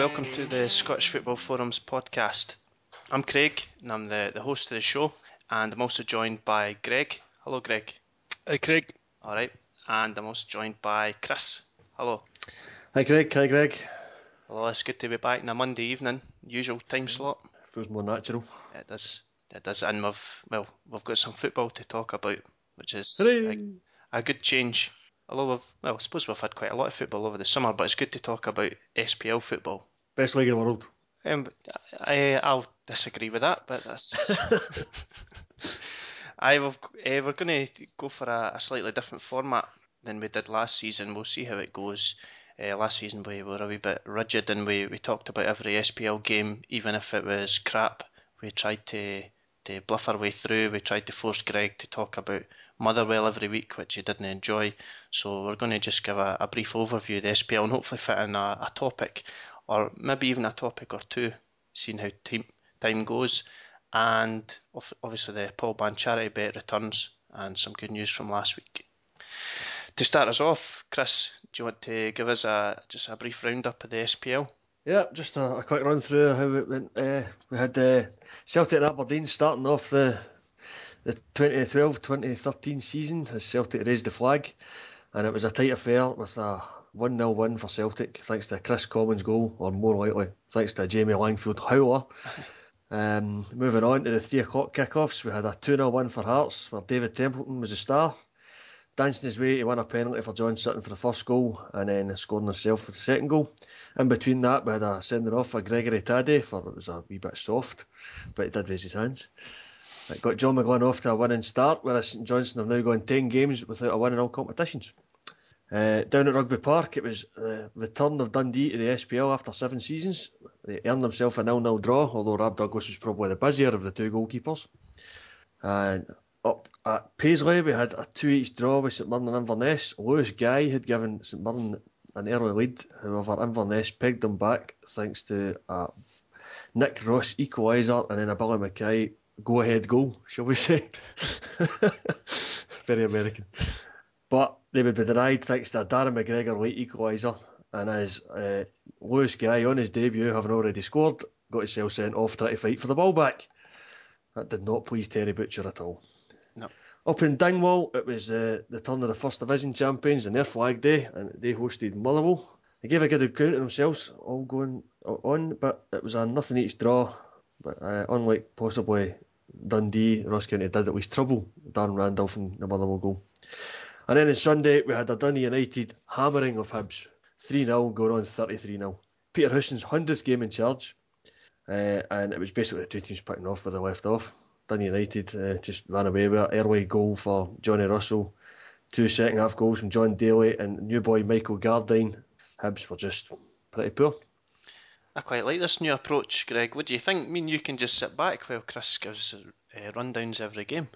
welcome to the Scottish Football Forums podcast. I'm Craig and I'm the, the host of the show, and I'm also joined by Greg. Hello, Greg. Hi, Craig. All right, and I'm also joined by Chris. Hello. Hi, Craig. Hi, Greg. Hello, it's good to be back on a Monday evening, usual time slot. Feels more natural. It does. It does, and we've well, we've got some football to talk about, which is Hooray! a, a good change. Although we've well, I suppose we've had quite a lot of football over the summer, but it's good to talk about SPL football. Best league in the world. Um, I I'll disagree with that, but that's. I will. Uh, we're going to go for a, a slightly different format than we did last season. We'll see how it goes. Uh, last season we were a wee bit rigid and we, we talked about every SPL game, even if it was crap. We tried to to bluff our way through. We tried to force Greg to talk about Motherwell every week, which he didn't enjoy. So we're going to just give a, a brief overview of the SPL and hopefully fit in a, a topic, or maybe even a topic or two, seeing how time goes. And obviously the Paul Ban charity bet returns and some good news from last week. To start us off, Chris, do you want to give us a just a brief roundup of the SPL? Yeah, just a, a quick run through how it went. Uh, we had uh, Celtic and Aberdeen starting off the the 2012-2013 season as Celtic raised the flag, and it was a tight affair with a 1 0 win for Celtic thanks to Kris Commons' goal, or more likely thanks to Jamie Langfield howler. Um, moving on to the three o'clock kickoffs, we had a 2 0 win for Hearts where David Templeton was a star. Dancing his way to win a penalty for John Sutton for the first goal and then scoring himself for the second goal. In between that, we had a sending off for Gregory Tadé for it was a wee bit soft, but he did raise his hands. It got John McGlynn off to a winning start, whereas St Johnstone have now gone 10 games without a win in all competitions. Uh, down at Rugby Park, it was the return of Dundee to the SPL after seven seasons. They earned themselves a nil-nil draw, although Rab Douglas was probably the busier of the two goalkeepers. And up at Paisley, we had a 2 each draw with St Mirren and Inverness. Lewis Guy had given St Mirren an early lead, however, Inverness pegged them back thanks to a Nick Ross equaliser and then a Billy Mackay go ahead goal, shall we say. Very American. But they would be denied thanks to a Darren McGregor late equaliser. And as uh, Lewis Guy on his debut, having already scored, got himself sent off trying to fight for the ball back. That did not please Terry Butcher at all. No. Up in Dingwall, it was uh, the turn of the First Division champions and their flag day, and they hosted Motherwell. They gave a good account of themselves, all going on, but it was a nothing each draw. But uh, unlike possibly Dundee, Ross County did at least trouble Darren Randolph and the Motherwell goal. And then on Sunday, we had a Dundee United hammering of Hibs. 3 0, going on 33 0. Peter Houston's 100th game in charge, uh, and it was basically the two teams picking off where they left off. Dundee United uh, just ran away with it. Early goal for Johnny Russell, two second half goals from Jon Daly and new boy Michael Gardyne. Hibs were just pretty poor. I quite like this new approach, Greg. What do you think? I mean, you can just sit back while Chris gives uh, rundowns every game.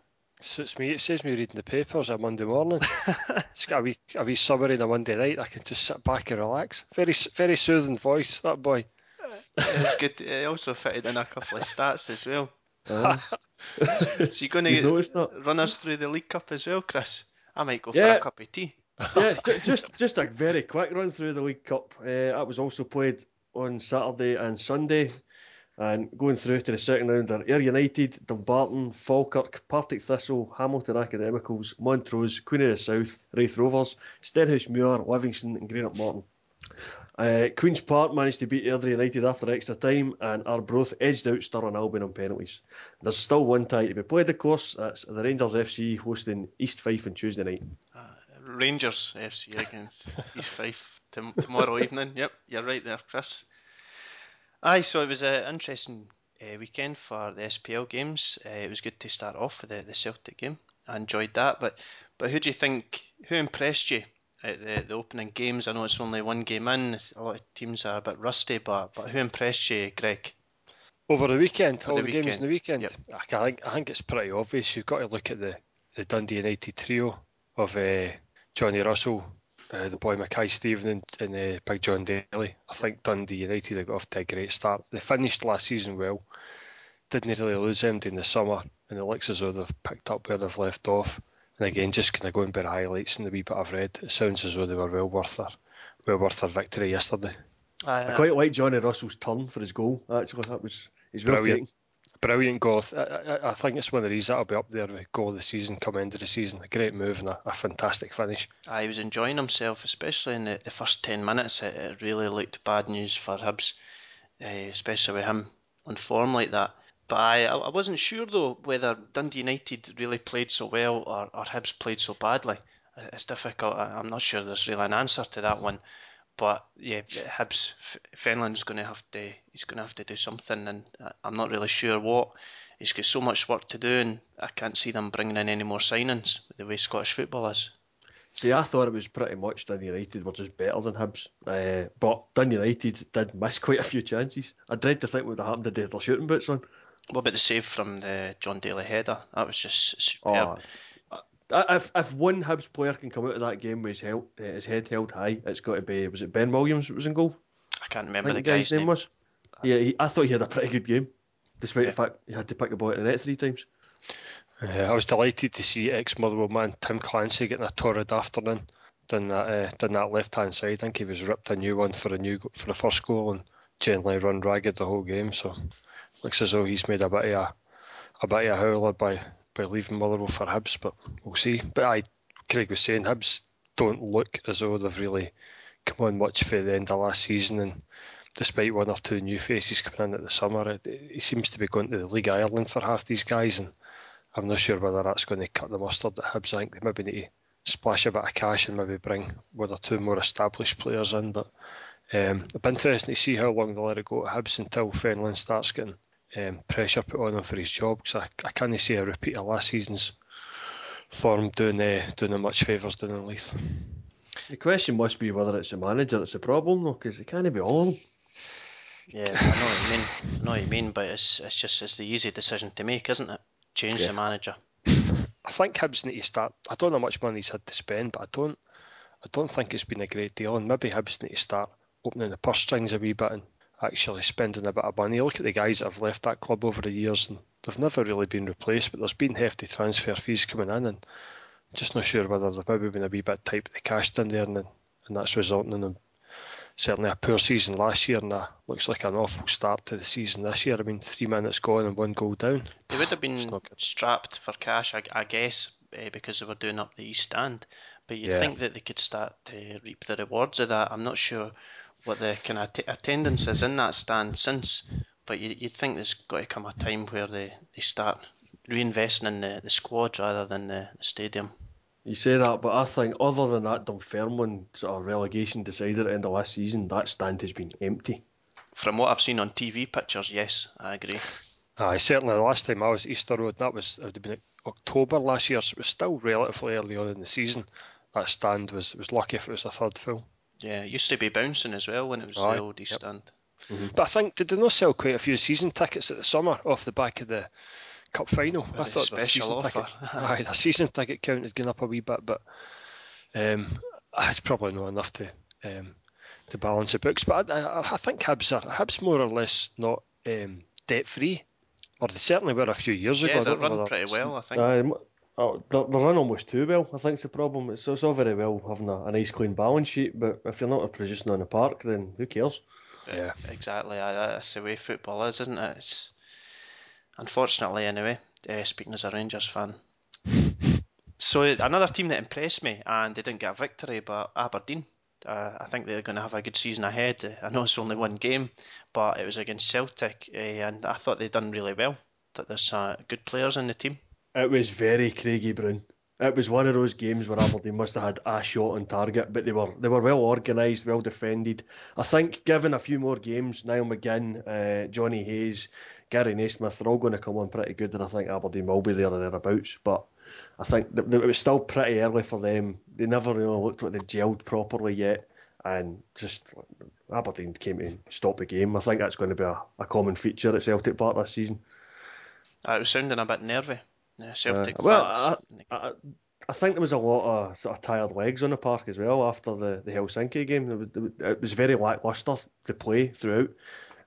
Suits me. It saves me reading the papers on Monday morning. it's got a wee, a wee summary on a Monday night. I can just sit back and relax. Very, very soothing voice, that boy. it's good. It also fitted in a couple of stats as well. Uh, So you're going to run us through the League Cup as well, Chris? I might go for a cup of tea. yeah, just just a very quick run through the League Cup. Uh, that was also played on Saturday and Sunday. And going through to the second round are Ayr United, Dumbarton, Falkirk, Partick Thistle, Hamilton Academicals, Montrose, Queen of the South, Raith Rovers, Stenhousemuir, Livingston, and Greenock Morton. Uh, Queen's Park managed to beat Airdrie United after extra time, and Arbroath edged out Stirling Albion on penalties. There's still one tie to be played, of course. That's the Rangers FC hosting East Fife on Tuesday night. Rangers FC against East Fife tom- tomorrow evening. Yep, you're right there, Chris. Aye, so it was an interesting uh, weekend for the SPL games. Uh, it was good to start off with the, the Celtic game. I enjoyed that. But but who do you think? Who impressed you at the, the opening games? I know it's only one game in. A lot of teams are a bit rusty, but but who impressed you, Greg? Over the weekend, all the the, games in the weekend, weekend. yep. I, think, I think it's pretty obvious. You've got to look at the, the Dundee United trio of uh, Johnny Russell, uh, the boy Mackay-Steven, and, and uh, Big Jon Daly. I think Dundee United have got off to a great start. They finished last season well. Didn't really lose them in the summer, and it looks as though they've picked up where they've left off. And again, just kind of going by the highlights and the wee bit I've read, it sounds as though they were well worth their, well worth their victory yesterday. I, I quite like Johnny Russell's turn for his goal. Actually, that was he's brilliant. Brilliant goal. I, I, I, think it's one of these that'll be up there with goal of the season, come of the season. A great move and a, a fantastic finish. I was enjoying himself, especially in the, the first 10 minutes. It, it, really looked bad news for Hibs, uh, especially with him on form like that. But I, I wasn't sure though whether Dundee United really played so well or, or Hibs played so badly. It's difficult. I'm not sure there's really an answer to that one. But yeah, Hibs, Fenlon's going to have to he's going to have to do something, and I'm not really sure what. He's got so much work to do, and I can't see them bringing in any more signings with the way Scottish football is. See, I thought it was pretty much Dundee United were just better than Hibs, uh, but Dundee United did miss quite a few chances. I dread to think what would have happened if they had their shooting boots on. What about the save from the Jon Daly header? That was just superb. Oh, if if one Hibs player can come out of that game with his, held, uh, his head held high, it's got to be was it Ben Williams that was in goal? I can't remember I the guy's, name. name. was. Yeah, he, I thought he had a pretty good game, despite yeah. the fact he had to pick the ball at the net three times. Uh, I was delighted to see ex-Motherwell man Tim Clancy getting a torrid afternoon down that uh, down that left hand side. I think he was ripped a new one for a new for the first goal and generally run ragged the whole game. So looks as though he's made a bit of a, a bit of a howler by by leaving Motherwell for Hibs, but we'll see. But I, Craig was saying Hibs don't look as though they've really come on much for the end of last season, and despite one or two new faces coming in at the summer, it, it seems to be going to the League Ireland for half these guys, and I'm not sure whether that's going to cut the mustard at Hibs. I think they maybe need to splash a bit of cash and maybe bring one or two more established players in, but um, it'll be interesting to see how long they'll let it go at Hibs until Fenlon starts getting um, pressure put on him for his job because I, I can't see a repeat of last season's form doing uh, doing him much favours down in Leith. The question must be whether it's the manager that's the problem though, because it can't be all of them. Yeah, I know what you mean. I know what you mean, but it's it's just it's the easy decision to make, isn't it? Change yeah. the manager. I think Hibs need to start. I don't know how much money he's had to spend, but I don't. I don't think it's been a great deal, and maybe Hibs need to start opening the purse strings a wee bit and actually spending a bit of money. Look at the guys that have left that club over the years, and they've never really been replaced. But there's been hefty transfer fees coming in, and just not sure whether they've maybe been a wee bit tight with the cash in there, and, and that's resulting in them certainly a poor season last year, and that looks like an awful start to the season this year. I mean, three minutes gone and one goal down. They would have been strapped for cash, I, I guess, uh, because they were doing up the East Stand. But you'd yeah. think that they could start to reap the rewards of that. I'm not sure what the kind of t- attendance is in that stand since, but you, would think there's got to come a time where they, they start reinvesting in the, the squad rather than the, the stadium. You say that, but I think other than that Dunfermline sort of relegation decided at the end of last season, that stand has been empty. From what I've seen on TV pictures, yes, I agree. Aye, certainly the last time I was at Easter Road, that was it would have been October last year, so it was still relatively early on in the season. That stand was was lucky if it was a third full. Yeah, it used to be bouncing as well when it was Aye, the old East yep. Stand. Mm-hmm. But I think did they not sell quite a few season tickets at the summer off the back of the cup final. I thought special the season offer. ticket, aye, the season ticket count had gone up a wee bit, but um, it's probably not enough to um, to balance the books. But I, I, I think Hibs are Hibs more or less not um, debt free, or they certainly were a few years yeah, ago. they run pretty well, I think. Uh, Oh, they they run almost too well. I think it's the problem. It's, it's all very well having a, a, nice clean balance sheet, but if you're not producing on the park, then who cares? Yeah, exactly. That's the way football is, isn't it? It's unfortunately, anyway, uh, speaking as a Rangers fan. so another team that impressed me, and they didn't get a victory, but Aberdeen. Uh, I think they're going to have a good season ahead. I know it's only one game, but it was against Celtic, uh, and I thought they'd done really well. That there's uh, good players in the team. It was very Craigie Brown. It was one of those games where Aberdeen must have had a shot on target, but they were they were well organised, well defended. I think given a few more games, Niall McGinn, uh, Jonny Hayes, Gary Naysmith, they're all going to come on pretty good, and I think Aberdeen will be there or thereabouts. But I think it was still pretty early for them. They never really looked like they gelled properly yet, and just Aberdeen came to stop the game. I think that's going to be a, a common feature at Celtic Park this season. It was sounding a bit nervy. Celtic uh, well, I, I, I, think there was a lot of sort of tired legs on the park as well after the, the Helsinki game. It was, it was very lacklustre to play throughout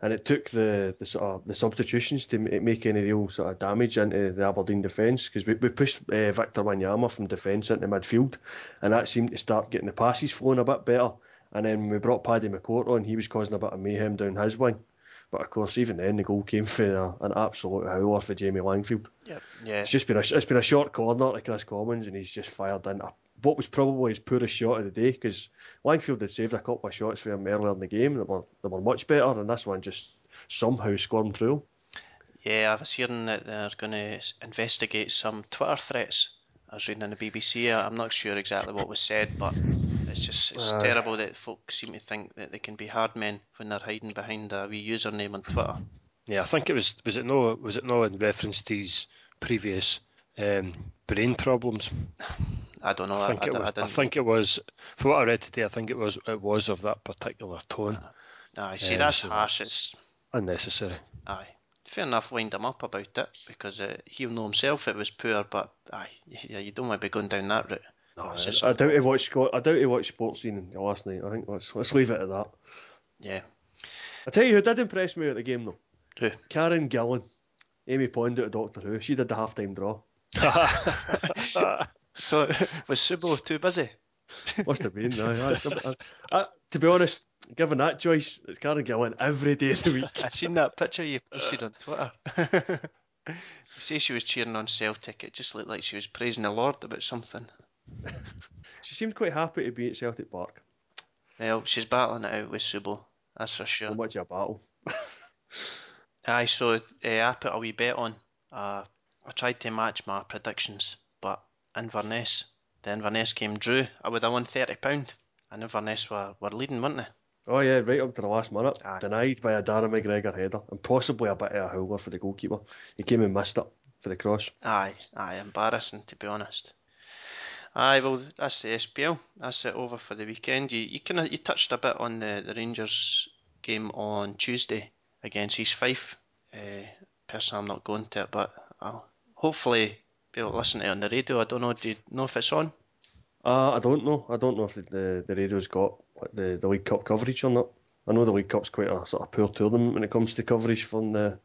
and it took the, the sort of the substitutions to make any real sort of damage into the Aberdeen defence because we, we pushed uh, Victor Wanyama from defence into midfield, and that seemed to start getting the passes flowing a bit better. And then when we brought Paddy McCourt on, he was causing a bit of mayhem down his wing. But of course, even then, the goal came for a, an absolute howler for Jamie Langfield. Yep. Yeah. It's just been a, it's been a short corner to Kris Commons, and he's just fired in a, what was probably his poorest shot of the day because Langfield had saved a couple of shots for him earlier in the game that were, that were much better, and this one just somehow squirmed through. Yeah, I was hearing that they're going to investigate some Twitter threats. I was reading in the BBC. I'm not sure exactly what was said, but it's just it's Aye. terrible that folks seem to think that they can be hard men when they're hiding behind a wee username on Twitter. Yeah, I think it was. Was it no? Was it no in reference to his previous um, brain problems? I don't know. I think I, it I, was. I, didn't- think it was. For what I read today, I think it was. It was of that particular tone. Aye, see, Um, that's so harsh. it's- It's Unnecessary. aye. Fair enough, wind him up about it because uh, he'll know himself it was poor. But aye, yeah, you don't want to be going down that route. No, It's I, just- I doubt he watched Scott. I doubt he watched Sportscene last night. I think let's let's leave it at that. Yeah. I tell you who did impress me at the game though. Who? Karen Gillan, Amy Pond out of Doctor Who. She did the half-time draw. So was Subo too busy? Must have been. no, I, I, I, to be honest, given that choice, it's Karen Gillan every day of the week. I seen that picture you posted on Twitter. you say she was cheering on Celtic. It just looked like she was praising the Lord about something. She seemed quite happy to be at Celtic Park. Well, she's battling it out with Subo. That's for sure. So much of a battle. Aye, so uh, I put a wee bet on. Uh, I tried to match my predictions, but Inverness, the Inverness came drew. I would have won thirty pound, and Inverness were, were leading, weren't they? Oh yeah, right up to the last minute. Aye. Denied by a Darren McGregor header and possibly a bit of a howler for the goalkeeper. He came and missed it for the cross. Aye, aye, embarrassing to be honest. Aye, well, that's the SPL. That's it over for the weekend. You you kind of you touched a bit on the, the Rangers game on Tuesday against East Fife. Uh, personally, I'm not going to it, but I'll hopefully be able to listen to it on the radio. I don't know. Do you know if it's on? Uh, I don't know. I don't know if the, the, the radio's got like, the, the League Cup coverage or not. I know the League Cup's quite a sort of poor tournament when it comes to coverage from the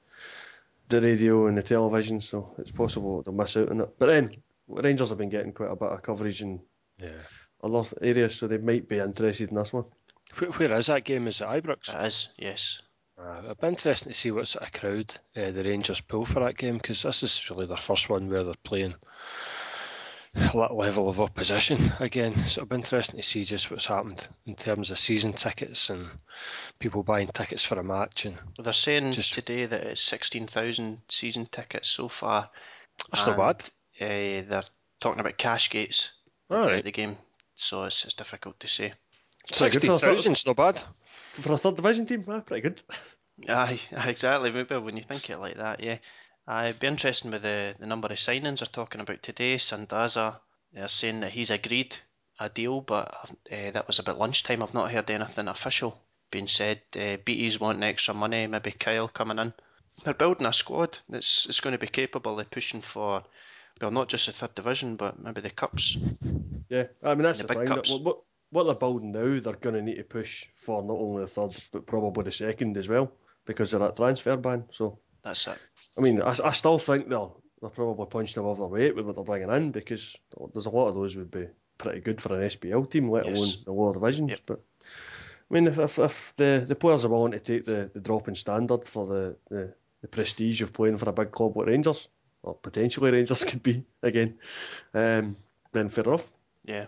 the radio and the television, so it's possible they'll miss out on it. But then Rangers have been getting quite a bit of coverage in Yeah. other areas, so they might be interested in this one. Where, where is that game? Is it Ibrox? It is. Yes. Uh, it'll be interesting to see what sort of crowd uh, the Rangers pull for that game because this is really their first one where they're playing that level of opposition again. So it'll be interesting to see just what's happened in terms of season tickets and people buying tickets for a match. And Well, they're saying Just- today that it's sixteen thousand season tickets so far. that's not bad. Uh, they're talking about cash gates All about the game, so it's, it's difficult to say. pretty good sixty for a third- thousand's not bad. For a third division team, ah, pretty good. Aye, exactly. Maybe when you think it like that, yeah. Aye, it'd be interesting with the, the number of signings they're talking about today. Sandaza, they're saying that he's agreed a deal, but uh, that was about lunchtime. I've not heard anything official being said. Uh, BT's wanting extra money, maybe Kyle coming in. They're building a squad that's, that's going to be capable of pushing for, well, not just the third division, but maybe the cups. Yeah, I mean that's The the, big thing. cups. What, what what they're building now, they're going to need to push for not only the third, but probably the second as well, because they're at transfer ban. So That's it. I mean, I, I still think they're they're probably punching above their weight with what they're bringing in, because there's a lot of those would be pretty good for an SPL team, let Yes. alone the lower divisions. Yep. But I mean, if, if, if the, the players are willing to take the, the drop in standard for the, the, the prestige of playing for a big club like Rangers, or potentially Rangers could be again, um, then fair enough. Yeah.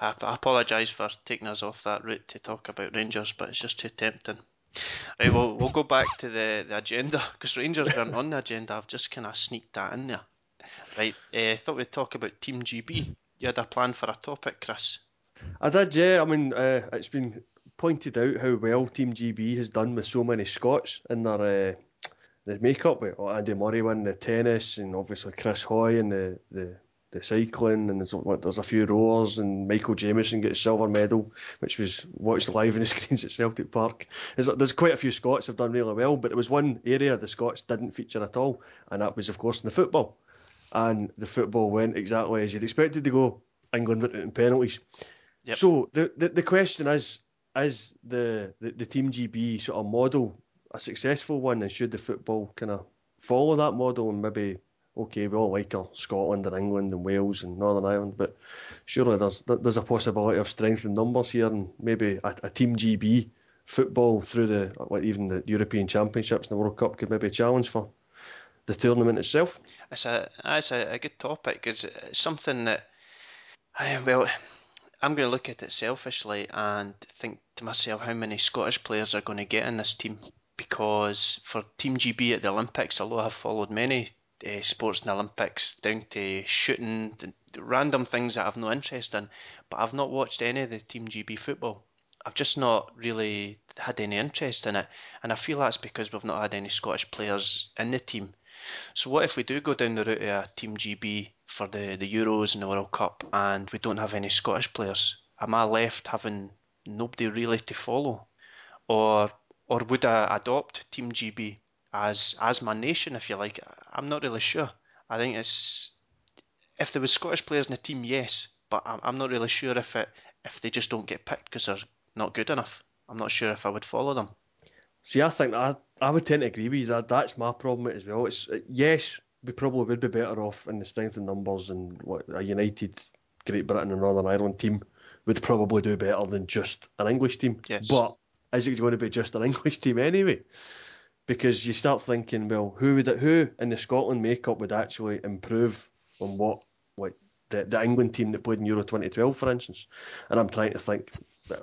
I, I apologise for taking us off that route to talk about Rangers, but it's just too tempting. Right, well, we'll go back to the, the agenda because Rangers weren't on the agenda. I've just kind of sneaked that in there. Right, uh, I thought we'd talk about Team GB. You had a plan for a topic, Chris. I did, yeah. I mean, uh, it's been pointed out how well Team GB has done with so many Scots in their uh, the makeup. With Andy Murray winning the tennis, and obviously Chris Hoy and the, the, the cycling, and there's, what, there's a few rowers, and Michael Jamieson gets a silver medal, which was watched live on the screens at Celtic Park. There's, there's quite a few Scots have done really well, but there was one area the Scots didn't feature at all, and that was, of course, in the football. And the football went exactly as you'd expected to go. England went in penalties. Yep. So the, the the question is is the, the the team GB sort of model a successful one and should the football kind of follow that model and maybe okay, we all like our Scotland and England and Wales and Northern Ireland, but surely there's there's a possibility of strength in numbers here, and maybe a, a Team GB football through the like even the European Championships and the World Cup could maybe challenge for the tournament itself. It's a it's a, a good topic because it's something that I well I'm going to look at it selfishly and think to myself how many Scottish players are going to get in this team because for Team GB at the Olympics, although I've followed many uh, sports in the Olympics down to shooting, random things that I've no interest in, but I've not watched any of the Team GB football. I've just not really had any interest in it, and I feel that's because we've not had any Scottish players in the team. So what if we do go down the route of Team GB for the, the Euros and the World Cup and we don't have any Scottish players? Am I left having nobody really to follow? Or or would I adopt Team GB as as my nation, if you like? I'm not really sure. I think it's if there was Scottish players in the team, yes, but I'm, I'm not really sure if it if they just don't get picked because they're not good enough. I'm not sure if I would follow them. See, I think I I would tend to agree with you. That that's my problem as well. It's yes, we probably would be better off in the strength of numbers, and what a united Great Britain and Northern Ireland team would probably do better than just an English team. Yes. But is it going to be just an English team anyway? Because you start thinking, well, who would it, who in the Scotland makeup would actually improve on what like the, the England team that played in Euro 2012, for instance? And I'm trying to think,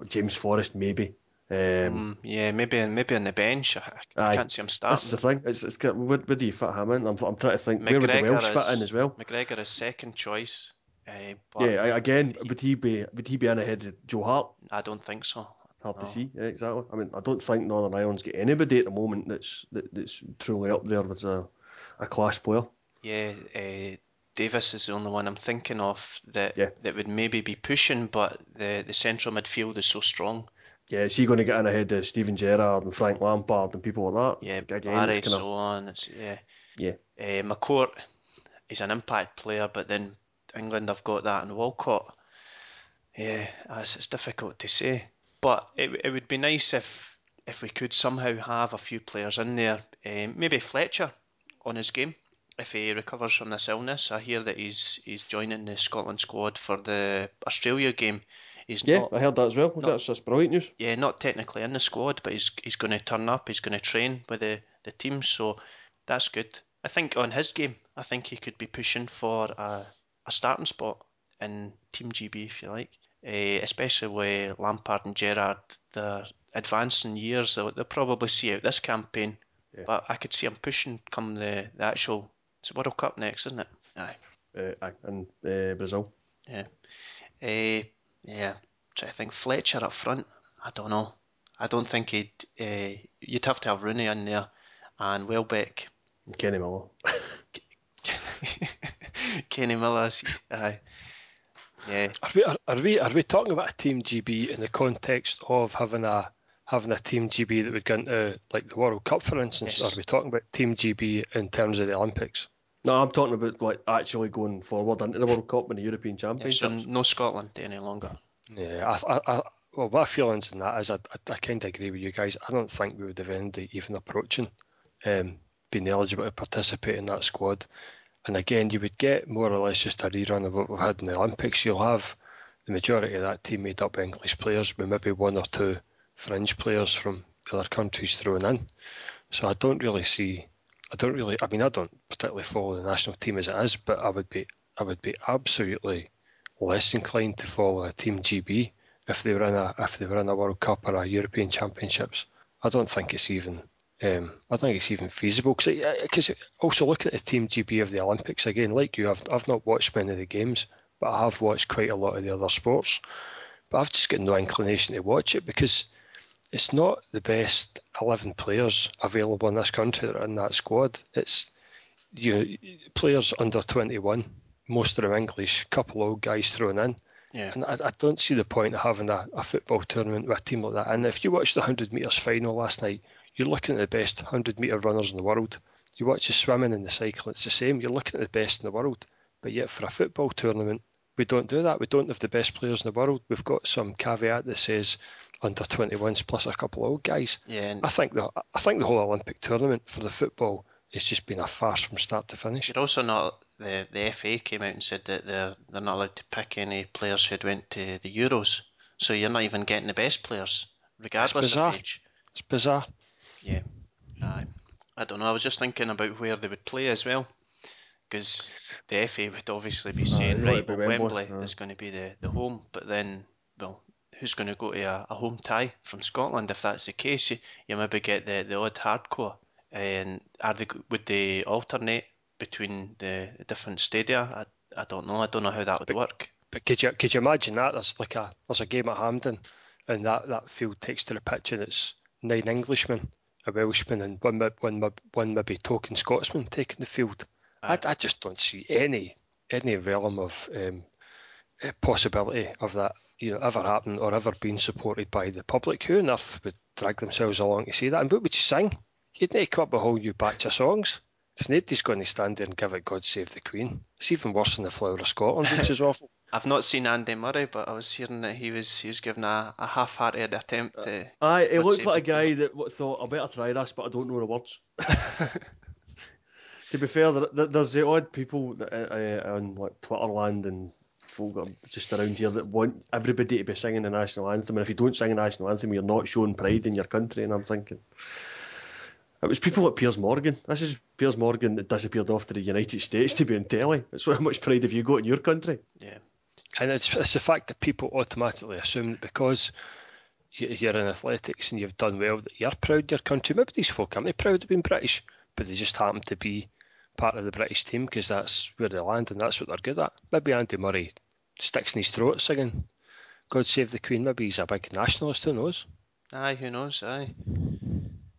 James Forrest maybe. Um, mm, yeah, maybe maybe on the bench. I, I can't see him starting. This is the thing. It's, it's, where, where do you fit him in? I'm, I'm trying to think. McGregor where would the Welsh is, fit in as well? McGregor is second choice. Uh, yeah, again, would he be would he be in ahead of Joe Hart? I don't think so. Hard no. to see. Yeah, exactly. I mean, I don't think Northern Ireland's got anybody at the moment that's that, that's truly up there with a a class player. Yeah, uh, Davis is the only one I'm thinking of that yeah. that would maybe be pushing, but the the central midfield is so strong. Yeah, is he going to get in ahead of Steven Gerrard and Frank Lampard and people like that? Yeah, Again, Barry, kind of... so on. It's, yeah, yeah. Uh, McCourt is an impact player, but then England have got that in Walcott. Yeah, it's, it's difficult to say, but it it would be nice if if we could somehow have a few players in there. Uh, maybe Fletcher on his game if he recovers from this illness. I hear that he's he's joining the Scotland squad for the Australia game. He's yeah, not, I heard that as well. Not, that's, that's brilliant news. Yeah, not technically in the squad, but he's he's going to turn up. He's going to train with the, the team, so that's good. I think on his game, I think he could be pushing for a, a starting spot in Team GB, if you like. Uh, especially with Lampard and Gerrard, they're advancing years. They'll, they'll probably see out this campaign, yeah. but I could see him pushing come the, the actual it's World Cup next, isn't it? Aye. Uh, aye, in uh, Brazil. Yeah. Uh, yeah. To think. Fletcher up front. I don't know. I don't think he'd. Uh, you'd have to have Rooney in there, and Welbeck. Kenny Miller. Kenny Miller. Aye. Yeah. Are we are, are we are we talking about a team GB in the context of having a having a team GB that would go into like the World Cup, for instance? Yes. Or are we talking about team GB in terms of the Olympics? No, I'm talking about like actually going forward into the World Cup and the European Championships. Yeah, so no Scotland any longer. Yeah, I, I, I, well, my feelings on that is I, I, I kind of agree with you guys. I don't think we would have ended even approaching um, being eligible to participate in that squad. And again, you would get more or less just a rerun of what we've had in the Olympics. You'll have the majority of that team made up of English players, with maybe one or two fringe players from other countries thrown in. So I don't really see. I don't really. I mean, I don't particularly follow the national team as it is, but I would be. I would be absolutely less inclined to follow a team GB if they were in a if they were in a World Cup or a European Championships. I don't think it's even. Um, I don't think it's even feasible because also looking at the team GB of the Olympics again, like you, I've I've not watched many of the games, but I have watched quite a lot of the other sports. But I've just got no inclination to watch it because it's not the best 11 players available in this country that are in that squad. It's you know players under 21, most of them English, couple of old guys thrown in. Yeah. And I, I don't see the point of having a, a football tournament with a team like that. And if you watched the 100 metres final last night, you're looking at the best 100 metre runners in the world. You watch the swimming and the cycling, it's the same. You're looking at the best in the world. But yet, for a football tournament, we don't do that. We don't have the best players in the world. We've got some caveat that says under 21s plus a couple of old guys. Yeah. I think the I think the whole Olympic tournament for the football it's just been a farce from start to finish. You're also not the the FA came out and said that they're they're not allowed to pick any players who'd went to the Euros, so you're not even getting the best players, regardless of age. It's bizarre. Yeah, aye. I don't know. I was just thinking about where they would play as well, because the FA would obviously be saying they right, it to well, be Wembley, Wembley aye. is going to be the the home, but then well. Who's going to go to a, a home tie from Scotland? If that's the case, you, you maybe get the, the odd hardcore. And are they would they alternate between the different stadia? I, I don't know. I don't know how that would work. But could you could you imagine that? There's like a there's a game at Hampden, and that, that field takes to the pitch, and it's nine Englishmen, a Welshman, and one one one maybe token Scotsman taking the field. I, I just don't see any any realm of um, eh, possibility of that you know ever happening or ever being supported by the public. Who on earth would drag themselves along to see that? And what would you sing? You'd need to come up with a whole new batch of songs. Because nobody's going to stand there and give it God Save the Queen. It's even worse than the Flower of Scotland, which is awful. I've not seen Andy Murray, but I was hearing that he was he was giving a, a half-hearted attempt to. Aye, he looked like a guy that thought, I better try this, but I don't know the words. to be fair, there, there- there's the odd people that, uh, uh, on like Twitter land and folk are just around here that want everybody to be singing the national anthem, and if you don't sing the national anthem, you're not showing pride in your country. And I'm thinking, it was people like Piers Morgan. This is Piers Morgan that disappeared off to the United States to be on telly. It's so how much pride have you got in your country? Yeah, And it's, it's the fact that people automatically assume that because you- you're in athletics and you've done well, that you're proud of your country. Maybe these folk aren't proud of being British, but they just happen to be part of the British team because that's where they land and that's what they're good at. Maybe Andy Murray sticks in his throat singing God Save the Queen. Maybe he's a big nationalist, who knows? aye, who knows? Aye,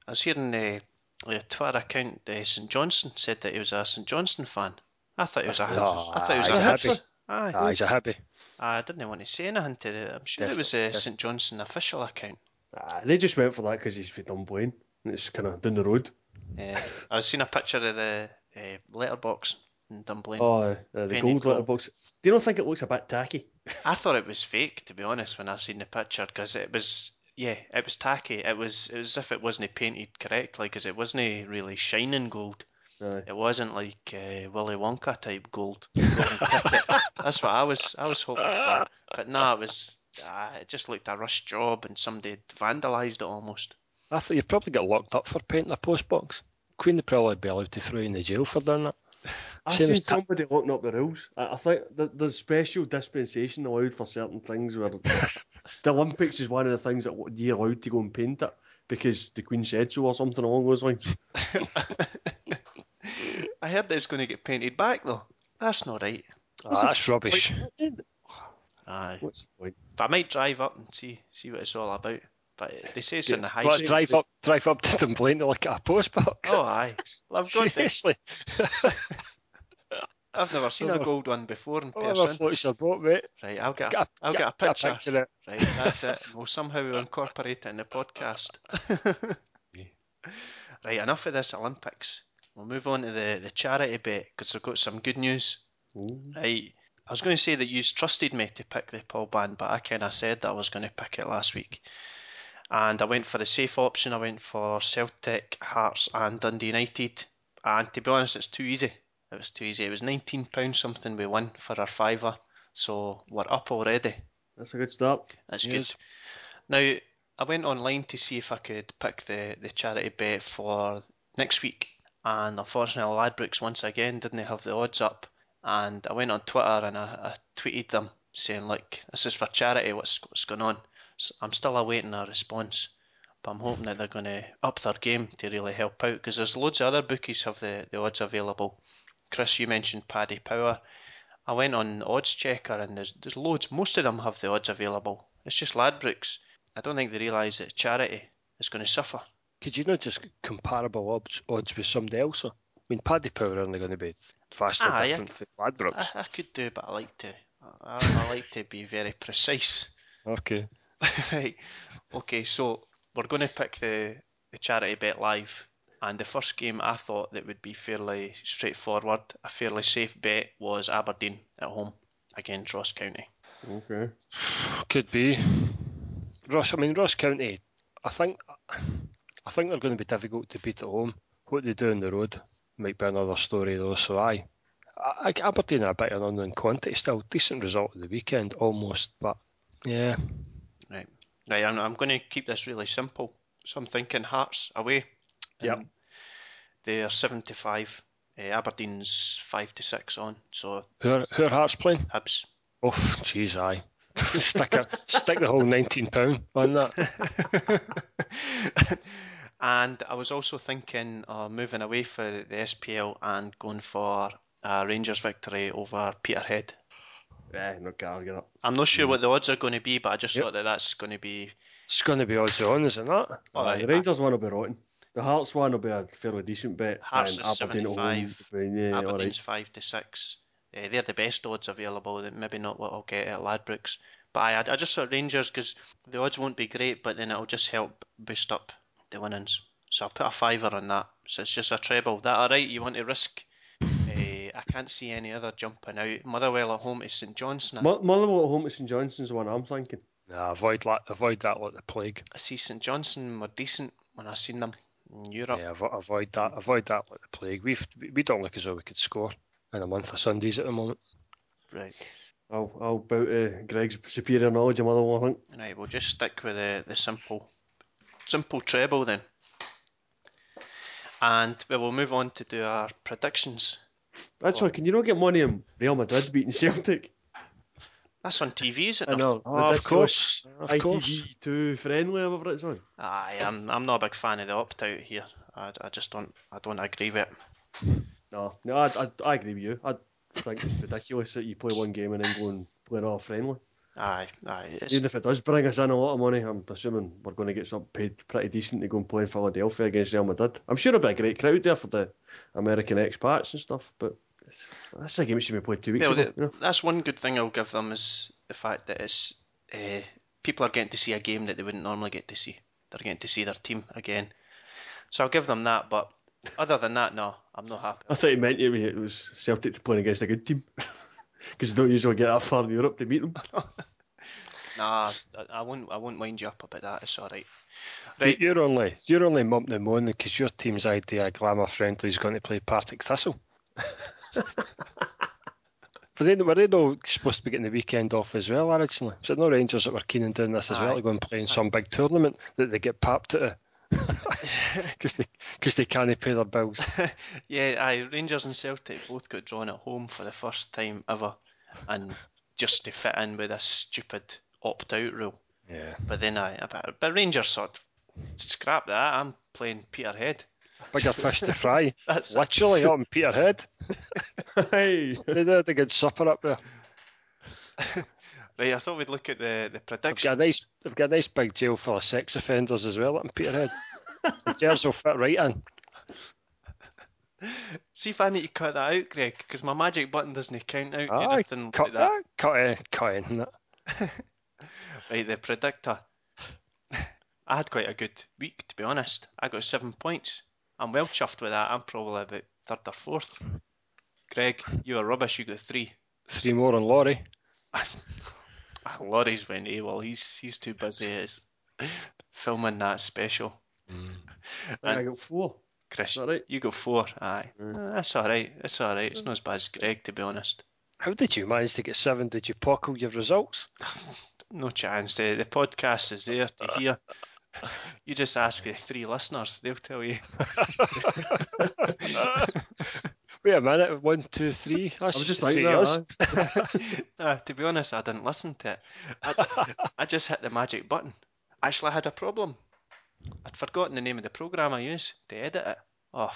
I was hearing uh, a Twitter account. Uh, St Johnstone said that he was a St Johnstone fan. I thought he was a. No, I thought he was a a Hibs. Hippie. Aye, Ah, he's a happy. I didn't want to say anything to it. I'm sure it was a St Johnstone official account. Ah, they just went for that because he's from Dunblane. And it's kind of down the road. Uh, I've seen a picture of the uh, letterbox in Dunblane. Oh, uh, the gold gold. letterbox. Do you not think it looks a bit tacky? I thought it was fake, to be honest, when I seen the picture, because it was, yeah, it was tacky. It was, it was as if it wasn't painted correctly, because it wasn't really shining gold. Aye. It wasn't like uh, Willy Wonka type gold. That's what I was, I was hoping for. But no, it was, uh, it just looked a rushed job, and somebody had vandalised it almost. I thought you'd probably get locked up for painting a postbox. Queen would probably be allowed to throw you in the jail for doing that. I've Same seen as ta- somebody looking up the rules. I, I think that there's special dispensation allowed for certain things where the Olympics is one of the things that you're allowed to go and paint it because the Queen said so or something along those lines. I heard that it's going to get painted back though. That's not right. Ah, that's rubbish. Aye. What's the point? But I might drive up and see see what it's all about. But they say it's in the high What, street. drive up, drive up to Dunblane to look at a postbox? Oh aye. Well, I've got this. Seriously, I've never seen a gold one before in whatever person. floats your boat, mate. Right, I'll get a, Get a, I'll get, a get picture. picture of it. Right, that's it. We'll somehow incorporate it in the podcast. right, enough of this Olympics. We'll move on to the, the charity bet because I've got some good news. Ooh. Right, I was going to say that you trusted me to pick the Paul band, but I kind of said that I was going to pick it last week. And I went for the safe option. I went for Celtic, Hearts, and Dundee United. And to be honest, it's too easy. It was too easy. It was £19 something we won for our fiver. So we're up already. That's a good start. That's Yes. good. Now, I went online to see if I could pick the, the charity bet for next week, and unfortunately, Ladbrokes once again didn't have the odds up. And I went on Twitter and I, I tweeted them saying, like this is for charity. What's what's going on?" So I'm still awaiting a response, but I'm hoping that they're going to up their game to really help out because there's loads of other bookies have the, the odds available. Chris, you mentioned Paddy Power. I went on Oddschecker and there's there's loads. Most of them have the odds available. It's just Ladbrokes. I don't think they realise that charity is going to suffer. Could you not just comparable odds, odds with somebody else? Or? I mean, Paddy Power are only going to be vastly Ah, yeah. different from Ladbrokes. I, I could do, but I like to. I, I like to be very precise. Okay. right. Okay, so we're going to pick the, the charity bet live. And the first game I thought that would be fairly straightforward, a fairly safe bet, was Aberdeen at home against Ross County. Okay. Could be. Ross, I mean, Ross County, I think I think they're going to be difficult to beat at home. What they do on the road, might be another story though. So I, I Aberdeen are a bit of an unknown quantity still. Decent result of the weekend, almost, but yeah. Right, right. I'm, I'm going to keep this really simple. So I'm thinking Hearts away. Yep. And They're 75. Uh, Aberdeen's five to six on. So Who are, who are Hearts playing? Hibs. Oh, jeez, aye. stick, a, stick the whole £19 on that. and I was also thinking uh, moving away for the SPL and going for a Rangers victory over Peterhead. Yeah, no can't argue that. I'm not sure what the odds are going to be, but I just Yep. thought that that's going to be. It's going to be odds on, is it not? All Aye, right, the Rangers one will be rotten. The Hearts one will be a fairly decent bet. Hearts is Aberdeen at home 75, will be- yeah, Aberdeen's right. five to six. Uh, they're the best odds available. Maybe not what I'll get at Ladbrokes, but I, I just thought Rangers because the odds won't be great, but then it'll just help boost up the winnings. So I'll put a fiver on that. So it's just a treble. That all right? You want to risk? Uh, I can't see any other jumping out. Motherwell at home to St Johnstone. Mo- Motherwell at home to St Johnstone's the one I'm thinking. Nah, avoid, that. avoid that like the plague. I see St Johnstone were decent when I seen them in Europe. Yeah, avo- avoid that. Avoid that like the plague. We've, we don't look as though we could score in a month of Sundays at the moment. Right. I'll, I'll bow to Greg's superior knowledge of Motherwell, I think. Right, we'll just stick with the, the simple simple treble then. And we will move on to do our predictions. That's Actually, can you not get money on Real Madrid beating Celtic? That's on TV, is it? I not? know. Oh, of course. Of course. ITV2 friendly, whatever it's on. Aye, I'm I'm not a big fan of the opt out here. I, I just don't I don't agree with it. No, no, I, I, I agree with you. I think it's ridiculous that you play one game and then go and play another friendly. Aye, aye. Even if it does bring us in a lot of money, I'm assuming we're going to get something paid pretty decent to go and play in Philadelphia against Real Madrid. I'm sure it'll be a great crowd there for the American expats and stuff, but it's, that's a game that should be played two weeks well, ago. the, you know? that's one good thing I'll give them is the fact that it's uh, people are getting to see a game that they wouldn't normally get to see. They're getting to see their team again. So I'll give them that. But other than that, no, I'm not happy. I thought you meant it was Celtic playing against a good team. Because you don't usually get that far in Europe to meet them. Nah, I, I won't. I won't wind you up about that. It's all right. Right. You're only you're only mumping and moaning because your team's idea glamour friendly is going to play Partick Thistle. But they, were they all supposed to be getting the weekend off as well originally? It no Rangers that were keen on doing this as Aye. well to go and play in some big tournament that they get papped at? Because they, cause they can't pay their bills. Yeah, aye, Rangers and Celtic both got drawn at home for the first time ever, and just to fit in with this stupid opt-out rule. Yeah. But then I, but, but Rangers sort of scrap that. I'm playing Peterhead. Bigger fish to fry. That's Literally up in Peterhead. hey! They had a good supper up there. Right. I thought we'd look at the the They've predictions. got a nice, they've got a nice big jail full of sex offenders as well up in Peterhead. the jails will fit right in. See if I need to cut that out, Greg, because my magic button doesn't count out Aye, anything cut like that. that. Cut, uh, cut in that. Right, the predictor. I had quite a good week, to be honest. I got seven points. I'm well chuffed with that. I'm probably about third or fourth. Greg, you were rubbish. You got three. Three more on Laurie. Laurie's went AWOL. He's he's too busy. It's filming that special. I got four. Chris, Is that right? you got four. Aye, Uh, that's all right. That's all right. It's not as bad as Greg, to be honest. How did you manage to get seven? Did you pockle your results? No chance. The, the podcast is there to hear. You just ask the three listeners; they'll tell you. Wait a minute. One, two, three. That's I was just three thinking us. that. aye. Uh, to be honest, I didn't listen to it. I, I just hit the magic button. Actually, I had a problem. I'd forgotten the name of the program I use to edit it. Oh,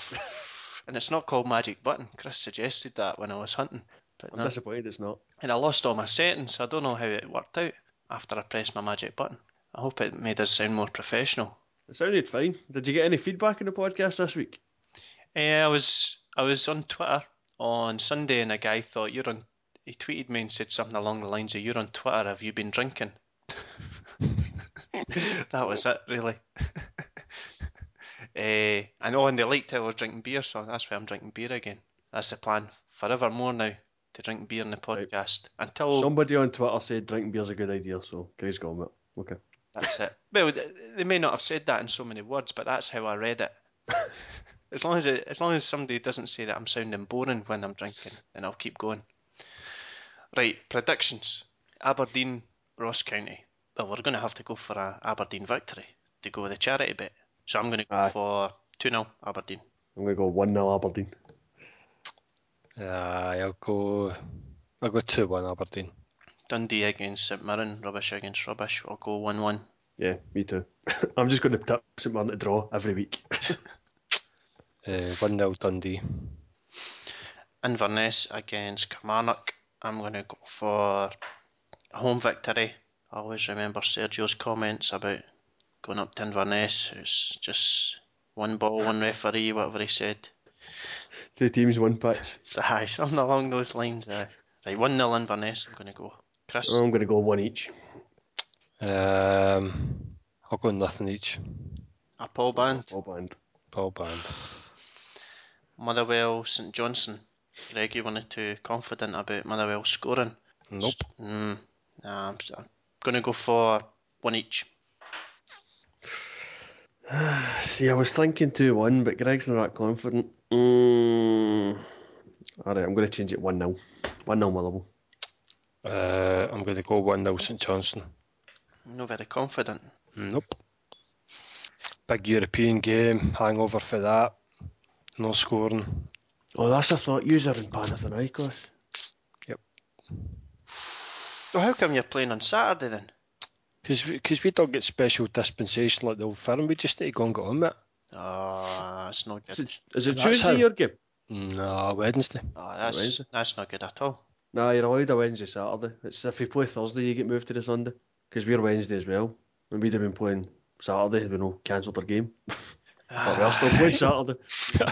and it's not called Magic Button. Chris suggested that when I was hunting, but I'm no. disappointed it's not. And I lost all my settings. I don't know how it worked out after I pressed my magic button. I hope it made us sound more professional. It sounded fine. Did you get any feedback in the podcast this week? Yeah, I was I was on Twitter on Sunday, and a guy thought you're on. He tweeted me and said something along the lines of "You're on Twitter. Have you been drinking?" that was it, really. uh, I know, and they liked how I was drinking beer, so that's why I'm drinking beer again. That's the plan forevermore now to drink beer in the Right. podcast until Somebody on Twitter said drinking beer's a good idea, so Greg's gone with it. Okay. that's it. Well, they may not have said that in so many words, but that's how I read it. As long as it, as long as somebody doesn't say that I'm sounding boring when I'm drinking, then I'll keep going. Right, predictions. Aberdeen, Ross County. Well, we're going to have to go for a Aberdeen victory to go with the charity bet. So I'm going to go Aye. for 2 0 Aberdeen. I'm going to go 1 0 Aberdeen. Aye, I'll go. I'll go two one Aberdeen. Dundee against St Mirren, rubbish against rubbish. I'll go 1 1. Yeah, me too. I'm just going to tip St Mirren to draw every week. Uh, one 0 Dundee. Inverness against Kilmarnock. I'm going to go for a home victory. I always remember Sergio's comments about going up to Inverness. It's just one ball, one referee, whatever he said. Two teams, one pitch. It's aye, something along those lines. Aye. Right, 1 0 Inverness, I'm going to go. Chris, I'm going to go one each. Um, I'll go nothing each. a Paul Band. All band. Ball band. Motherwell, St Johnstone. Greg, you weren't too confident about Motherwell scoring. Nope. Mm, nah, I'm, I'm going to go for one each. See, I was thinking 2 1, but Greg's not that confident. Mm. Alright, I'm going to change it 1 0. 1 0 Motherwell. Uh, I'm going to go one 0 St Johnstone. Not very confident. Nope. Big European game. Hangover for that. No scoring. Oh, that's a thought. User in Panathinaikos. Yep. So how come you're playing on Saturday then? Because we, cause we don't get special dispensation like the old firm. We just need to go and get on with it. Oh, that's not Is good. it, is it That's Tuesday how- your game? No, Wednesday. Oh, that's Wednesday. that's not good at all. No, you're allowed a Wednesday, Saturday. It's if you play Thursday, you get moved to the Sunday. Because we're Wednesday as well. When we'd have been playing Saturday, we know cancelled our game. But we're still playing Saturday.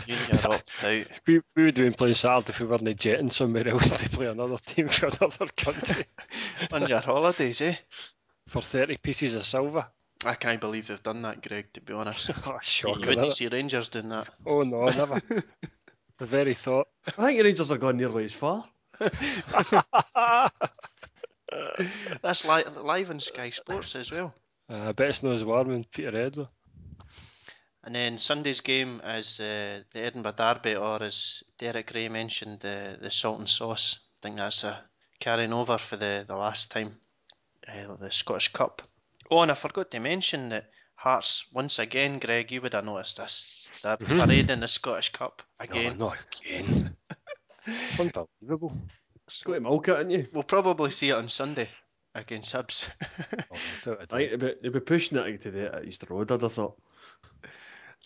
You are opted out. We, we would have been playing Saturday if we weren't jetting somewhere else to play another team for another country on your holidays, eh? for 30 pieces of silver. I can't believe they've done that, Greg. To be honest, Oh, you shocking. wouldn't innit? see Rangers doing that. Oh, no, never. the very thought. I think the Rangers are going nearly as far. That's li- live on Sky Sports as well. Uh, I bet it's not as warm in Peterhead, though. And then Sunday's game is uh, the Edinburgh Derby, or as Derek Rae mentioned, the the salt and sauce. I think that's a carrying over for the, the last time, uh, the Scottish Cup. Oh, and I forgot to mention that Hearts, once again, Greg, you would have noticed this. They're Mhm. parading the Scottish Cup again. No, not again. Unbelievable. Got to milk it, haven't you? We'll probably see it on Sunday against Hibs. Oh, without a I think they'll be, pushing it to the Easter Road, I'd thought.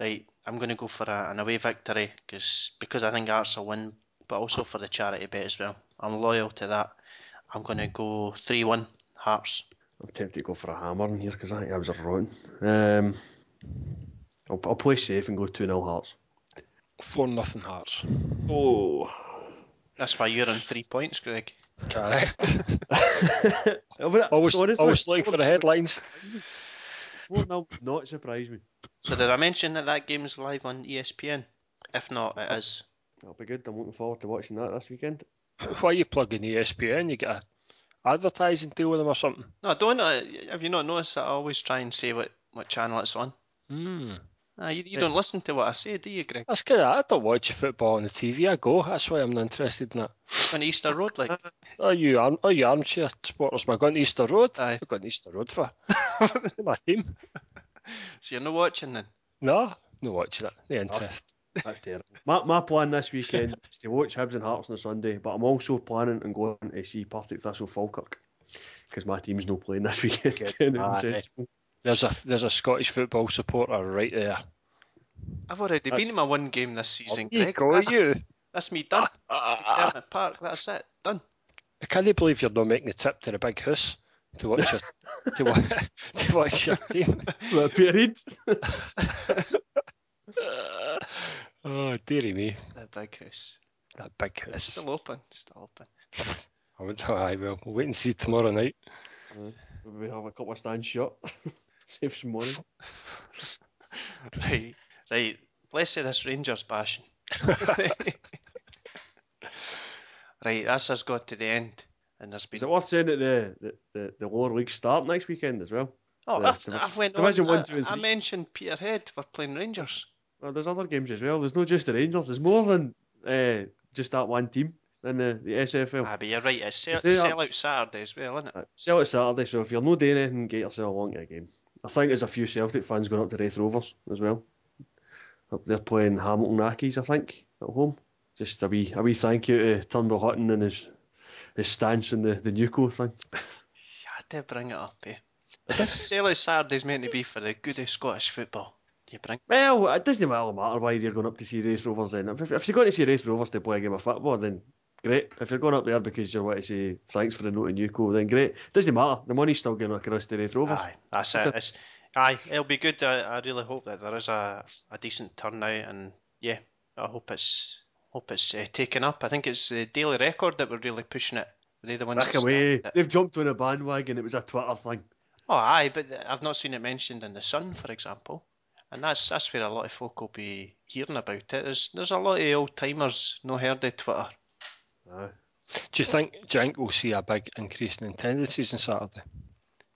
Right, I'm going to go for a, an away victory cause, because I think Hearts will win, but also for the charity bet as well. I'm loyal to that. I'm going to go 3 1 Hearts. I'm tempted to go for a hammer in here because I think I was rotten. Um, I'll, I'll play safe and go 2 0 Hearts. 4 nothing Hearts. Oh. That's why you're on three points, Greg. Correct. always, always, always looking for the headlines. 4 0 not surprise me. So did I mention that that game is live on ESPN? If not, it is. That'll be good. I'm looking forward to watching that this weekend. Why are you plugging in ESPN? You get a advertising deal with them or something? No, I don't. Uh, have you not noticed that I always try and say what, what channel it's on? Hmm. Ah, you, you don't listen to what I say, do you, Greg? That's good. I don't watch football on the TV. I go. That's why I'm not interested in it. On Easter Road, like. Oh, you, arm, oh, you armchair supporters. Am I going to Easter Road? Aye. I've gone Easter Road for my team. So you're not watching then? No, no watching it. The interest. That's terrible. My, my plan this weekend is to watch Hibs and Hearts on a Sunday, but I'm also planning on going to see Partick Thistle Falkirk because my team's not playing this weekend. And it's Aye. sensible. There's a there's a Scottish football supporter right there. I've already That's- been in my one game this season, You Greg. go, That's, you. that's me done. I Dermot Park, that's it. Done. I can't believe you're not making the trip to the big house to watch your to, wa- to watch your team. What, Peterhead? oh dearie me, The big house. that big house. It's still open. Still open. I went, oh, I will. We'll wait and see tomorrow night. Mm. We have a couple of stands shut. Save some money. Right. Right. Let's say this Rangers bashing. right, that's us got to the end. And there's been Is it worth saying that the, the, the, the lower leagues start next weekend as well? Oh, the I've, I've went Division on. one, I- two, and I mentioned Peterhead. We're playing Rangers. Well, there's other games as well. There's not just the Rangers. There's more than uh, just that one team in the, the SFL. Ah, but you're right. It's sell, uh, sell out Saturday as well, isn't it? Uh, Celtic Saturday, so if you're not doing anything, get yourself along to a game. I think there's a few Celtic fans going up to Raith Rovers as well. They're playing Hamilton Accies, I think, at home. Just a wee, a wee thank you to Turnbull Hutton and his his stance in the, the Newco thing. You had to bring it up, eh? This sell out Saturday's meant to be for the good of Scottish football. You bring Well, it doesn't really matter why you're going up to see Raith Rovers then. If, if you're going to see Raith Rovers to play a game of football, then great. If you're going up there because you want to say thanks for the note in Newco, then great. It Doesn't matter. The money's still going across to Raith Rovers. Aye, that's it. It's, aye, it'll be good. I, I really hope that there is a, a decent turnout, and yeah, I hope it's hope it's uh, taken up. I think it's the Daily Record that were really pushing it. They're the ones Back away. It. They've jumped on a bandwagon. It was a Twitter thing. Oh, aye, but I've not seen it mentioned in the Sun, for example, and that's that's where a lot of folk will be hearing about it. There's there's a lot of old timers no heard of Twitter. Aye. Do you think, do you think we'll see a big increase in attendances on Saturday?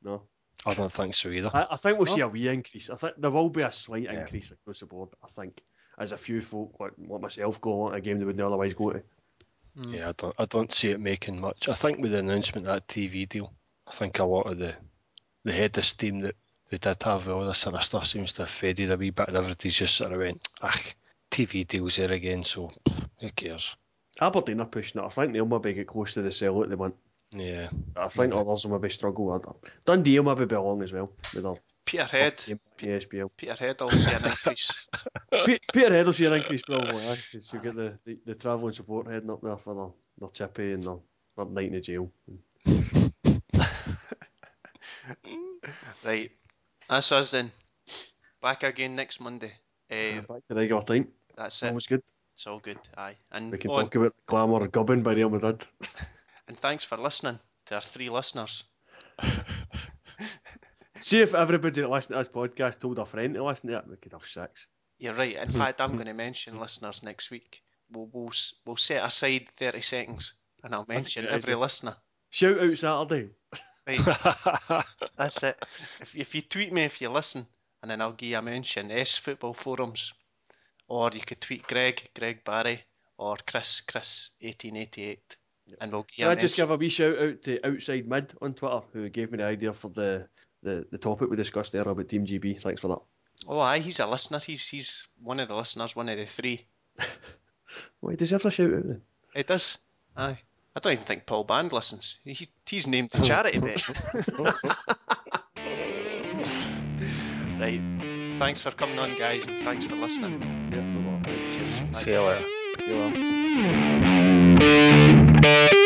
No. I don't think so either. I, I think we'll No? see a wee increase. I think there will be a slight Yeah. increase across the board. I think as a few folk like, like myself go on a game they wouldn't otherwise go to. Yeah, I don't, I don't see it making much. I think with the announcement of that TV deal, I think a lot of the the head of steam that they did have with all this sort of stuff seems to have faded a wee bit, and everybody's just sort of went, ah, TV deals there again, so who cares? Aberdeen are pushing it. I think they'll maybe get close to the sellout they want. Yeah, I think others will maybe struggle. I- Dundee will maybe be along as well with their Peterhead, first game in the Peterhead will see an increase. Pe- Peterhead will see an increase probably, aye, because you get the, the, the travelling support heading up there for their, their chippy and their, their night in the jail. right, that's us then. Back again next Monday. Uh, Back to regular time. that's it. Always good. It's all good. Aye, and We can oh, talk about the glamour of gubbing by Real Madrid. and thanks for listening to our three listeners. See if everybody that listens to this podcast told a friend to listen to it, we could have six. You're right. In hmm. fact, I'm going to mention listeners next week. We'll, we'll, we'll set aside 30 seconds and I'll mention every idea. listener. Shout out Saturday. Right, that's it. If, if you tweet me if you listen, and then I'll give you a mention. S Football Forums. Or you could tweet Greg, Greg Barry, or Chris, Chris1888. And we'll give you Can a I just give a wee shout out to Outside Mid on Twitter, who gave me the idea for the, the, the topic we discussed there about Team GB. Thanks for that. Oh, aye, he's a listener. He's he's one of the listeners, one of the three. Well, he deserves a shout out then. It does. Aye. I don't even think Paul Band listens. He, he's named the charity bet. right. Thanks for coming on, guys, and thanks for listening. Yeah, no. Cheers. Bye. see you later. You are.